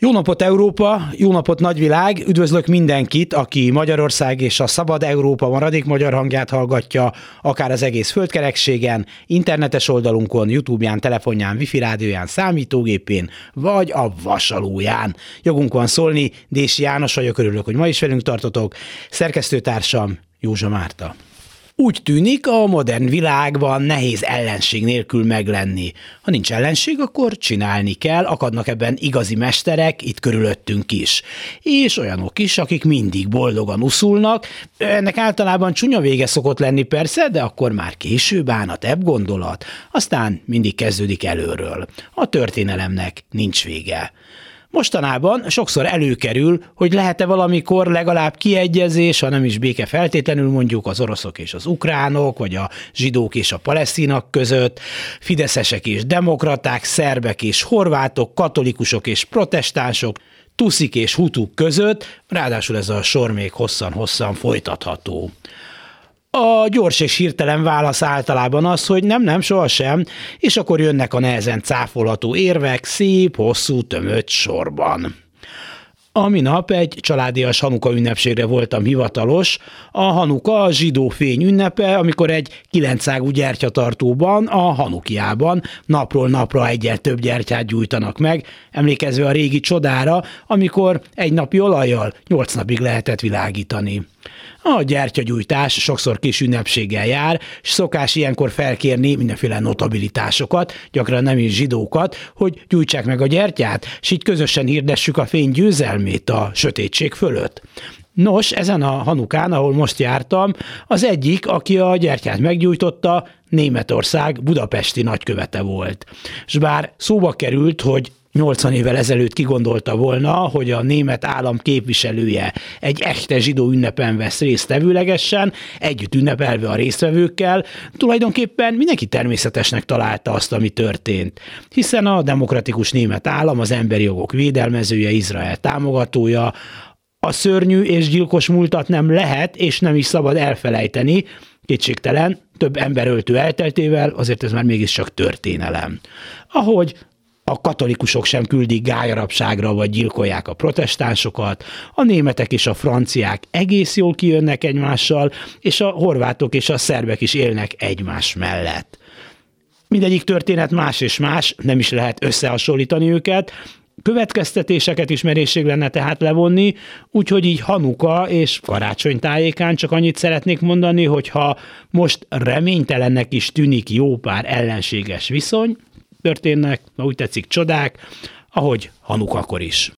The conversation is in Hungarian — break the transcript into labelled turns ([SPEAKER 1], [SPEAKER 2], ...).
[SPEAKER 1] Jó napot Európa, jó napot nagyvilág, üdvözlök mindenkit, aki Magyarország és a Szabad Európa maradék magyar hangját hallgatja, akár az egész földkerekségen, internetes oldalunkon, Youtube-ján, telefonján, wifi rádióján, számítógépén, vagy a vasalóján. Jogunk van szólni, Dési János vagyok, örülök, hogy ma is velünk tartotok, szerkesztőtársam Józsa Márta. Úgy tűnik, a modern világban nehéz ellenség nélkül meglenni. Ha nincs ellenség, akkor csinálni kell, akadnak ebben igazi mesterek, itt körülöttünk is. És olyanok is, akik mindig boldogan uszulnak. Ennek általában csúnya vége szokott lenni persze, de akkor már később ebb gondolat. Aztán mindig kezdődik előről. A történelemnek nincs vége. Mostanában sokszor előkerül, hogy lehet-e valamikor legalább kiegyezés, ha nem is béke feltétlenül mondjuk az oroszok és az ukránok, vagy a zsidók és a palesztinak között, fideszesek és demokraták, szerbek és horvátok, katolikusok és protestánsok, tuszik és hutuk között, ráadásul ez a sor még hosszan-hosszan folytatható. A gyors és hirtelen válasz általában az, hogy nem, nem, sohasem, és akkor jönnek a nehezen cáfolható érvek szép, hosszú, tömött sorban. A minap egy családias Hanuka ünnepségre voltam hivatalos. A Hanuka a zsidó fény ünnepe, amikor egy kilencágú gyertyatartóban, a Hanukiában napról napra egyel több gyertyát gyújtanak meg, emlékezve a régi csodára, amikor egy napi olajjal nyolc napig lehetett világítani. A gyertyagyújtás sokszor kis ünnepséggel jár, és szokás ilyenkor felkérni mindenféle notabilitásokat, gyakran nem is zsidókat, hogy gyújtsák meg a gyertyát, és így közösen hirdessük a fény győzelmét a sötétség fölött. Nos, ezen a Hanukán, ahol most jártam, az egyik, aki a gyertyát meggyújtotta, Németország budapesti nagykövete volt. És bár szóba került, hogy 80 évvel ezelőtt kigondolta volna, hogy a német állam képviselője egy echte zsidó ünnepen vesz részt tevőlegesen, együtt ünnepelve a résztvevőkkel, tulajdonképpen mindenki természetesnek találta azt, ami történt. Hiszen a demokratikus német állam az emberi jogok védelmezője, Izrael támogatója, a szörnyű és gyilkos múltat nem lehet és nem is szabad elfelejteni, kétségtelen, több emberöltő elteltével, azért ez már mégiscsak történelem. Ahogy a katolikusok sem küldik gályarabságra, vagy gyilkolják a protestánsokat, a németek és a franciák egész jól kijönnek egymással, és a horvátok és a szerbek is élnek egymás mellett. Mindegyik történet más és más, nem is lehet összehasonlítani őket, következtetéseket is merészség lenne tehát levonni, úgyhogy így Hanuka és karácsony tájékán csak annyit szeretnék mondani, hogy ha most reménytelennek is tűnik jó pár ellenséges viszony, történnek, ha úgy tetszik, csodák, ahogy Hanukakor is.